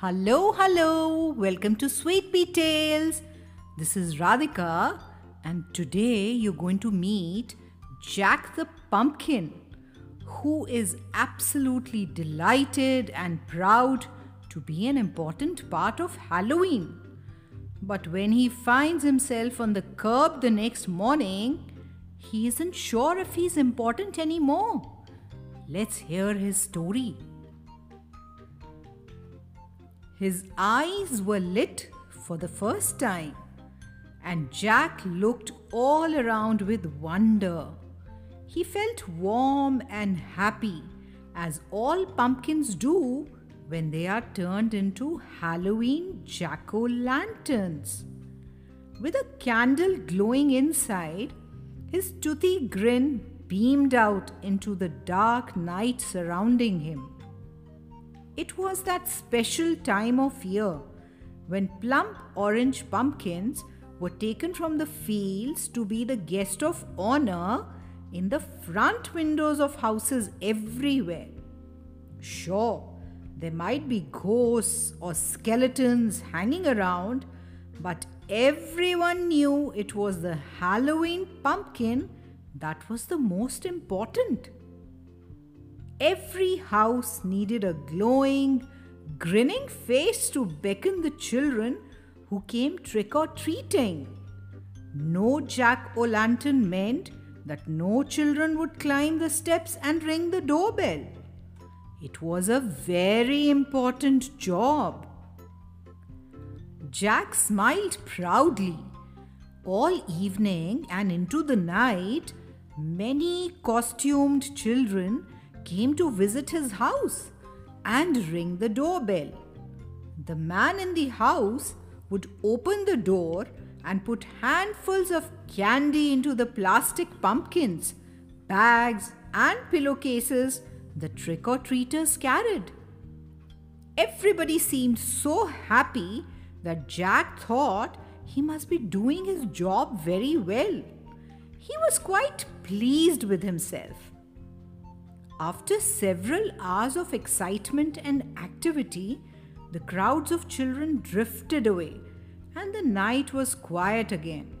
Hello, hello. Welcome to Sweet Pea Tales. This is Radhika, and today you're going to meet Jack the Pumpkin, who is absolutely delighted and proud to be an important part of Halloween. But when he finds himself on the curb the next morning, he isn't sure if he's important anymore. Let's hear his story. His eyes were lit for the first time, and Jack looked all around with wonder. He felt warm and happy, as all pumpkins do when they are turned into Halloween jack o' lanterns. With a candle glowing inside, his toothy grin beamed out into the dark night surrounding him. It was that special time of year when plump orange pumpkins were taken from the fields to be the guest of honor in the front windows of houses everywhere. Sure, there might be ghosts or skeletons hanging around, but everyone knew it was the Halloween pumpkin that was the most important. Every house needed a glowing, grinning face to beckon the children who came trick or treating. No jack o' lantern meant that no children would climb the steps and ring the doorbell. It was a very important job. Jack smiled proudly. All evening and into the night, many costumed children came to visit his house and ring the doorbell. The man in the house would open the door and put handfuls of candy into the plastic pumpkins, bags, and pillowcases the trick or treaters carried. Everybody seemed so happy that Jack thought he must be doing his job very well. He was quite pleased with himself. After several hours of excitement and activity, the crowds of children drifted away and the night was quiet again.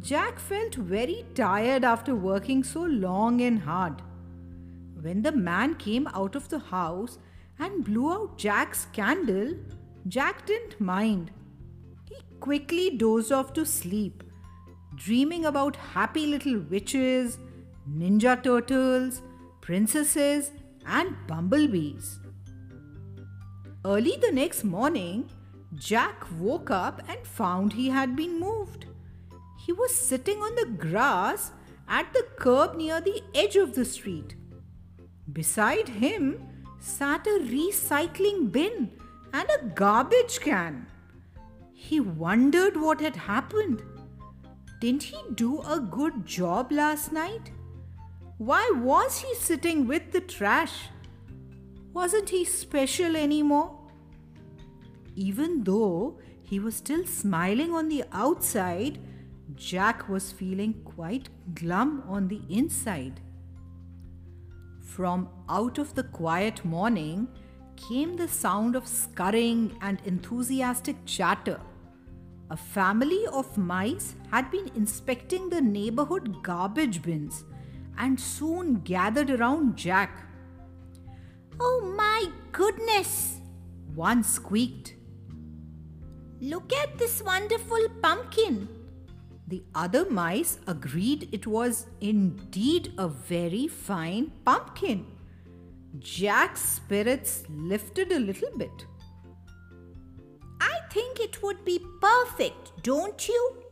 Jack felt very tired after working so long and hard. When the man came out of the house and blew out Jack's candle, Jack didn't mind. He quickly dozed off to sleep, dreaming about happy little witches, ninja turtles, princesses, and bumblebees. Early the next morning, Jack woke up and found he had been moved. He was sitting on the grass at the curb near the edge of the street. Beside him sat a recycling bin and a garbage can. He wondered what had happened. Didn't he do a good job last night? Why was he sitting with the trash? Wasn't he special anymore? Even though he was still smiling on the outside, Jack was feeling quite glum on the inside. From out of the quiet morning came the sound of scurrying and enthusiastic chatter. A family of mice had been inspecting the neighborhood garbage bins and soon gathered around Jack. Oh my goodness! One squeaked. Look at this wonderful pumpkin. The other mice agreed it was indeed a very fine pumpkin. Jack's spirits lifted a little bit. I think it would be perfect, don't you?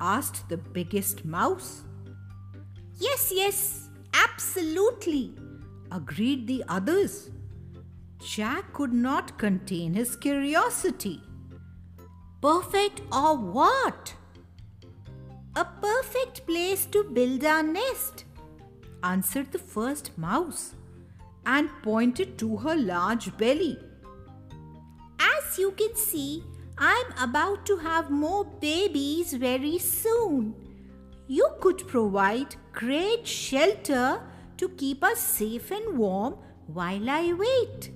asked the biggest mouse. Yes, yes, absolutely, agreed the others. Jack could not contain his curiosity. Perfect or what? A perfect place to build our nest, answered the first mouse and pointed to her large belly. As you can see, I'm about to have more babies very soon. You could provide great shelter to keep us safe and warm while I wait.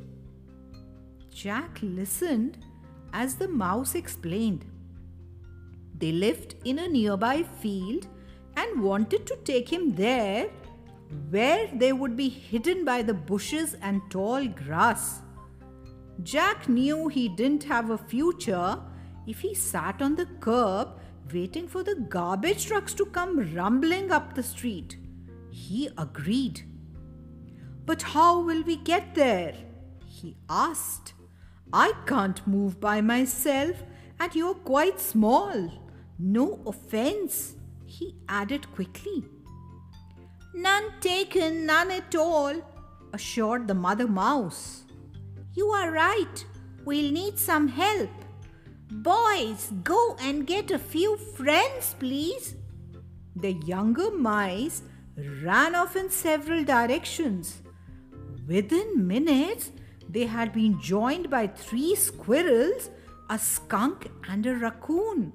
Jack listened as the mouse explained. They lived in a nearby field and wanted to take him there where they would be hidden by the bushes and tall grass. Jack knew he didn't have a future if he sat on the curb waiting for the garbage trucks to come rumbling up the street. He agreed. But how will we get there? He asked. I can't move by myself, and you're quite small. No offense, he added quickly. None taken, none at all, assured the mother mouse. You are right. We'll need some help. Boys, go and get a few friends, please. The younger mice ran off in several directions. Within minutes, they had been joined by three squirrels, a skunk, and a raccoon.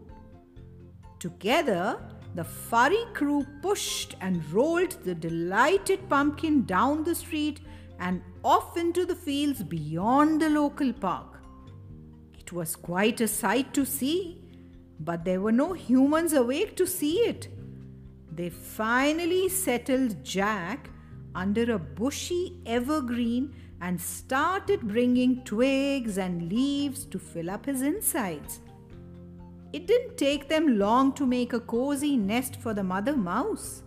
Together, the furry crew pushed and rolled the delighted pumpkin down the street and off into the fields beyond the local park. It was quite a sight to see, but there were no humans awake to see it. They finally settled Jack under a bushy evergreen and started bringing twigs and leaves to fill up his insides. It didn't take them long to make a cozy nest for the mother mouse.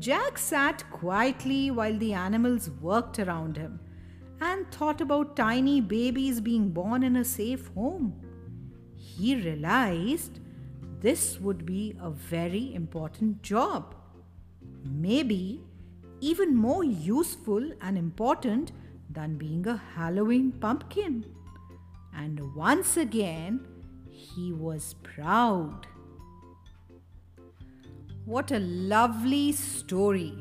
Jack sat quietly while the animals worked around him and thought about tiny babies being born in a safe home. He realized this would be a very important job. Maybe even more useful and important than being a Halloween pumpkin. And once again, he was proud. What a lovely story!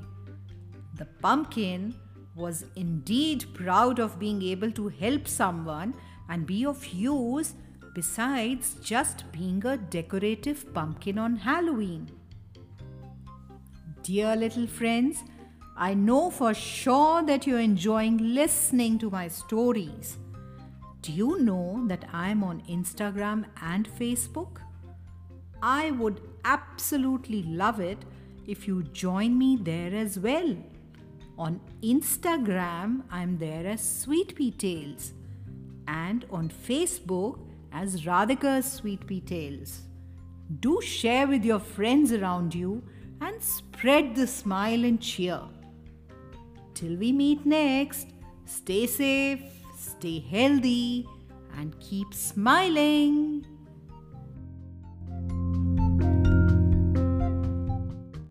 The pumpkin was indeed proud of being able to help someone and be of use besides just being a decorative pumpkin on Halloween. Dear little friends, I know for sure that you're enjoying listening to my stories. Do you know that I'm on Instagram and Facebook? I would absolutely love it if you join me there as well. On Instagram, I'm there as Sweet Pea Tales, and on Facebook as Radhika's Sweet Pea Tales. Do share with your friends around you and spread the smile and cheer. Till we meet next, stay safe, stay healthy, and keep smiling.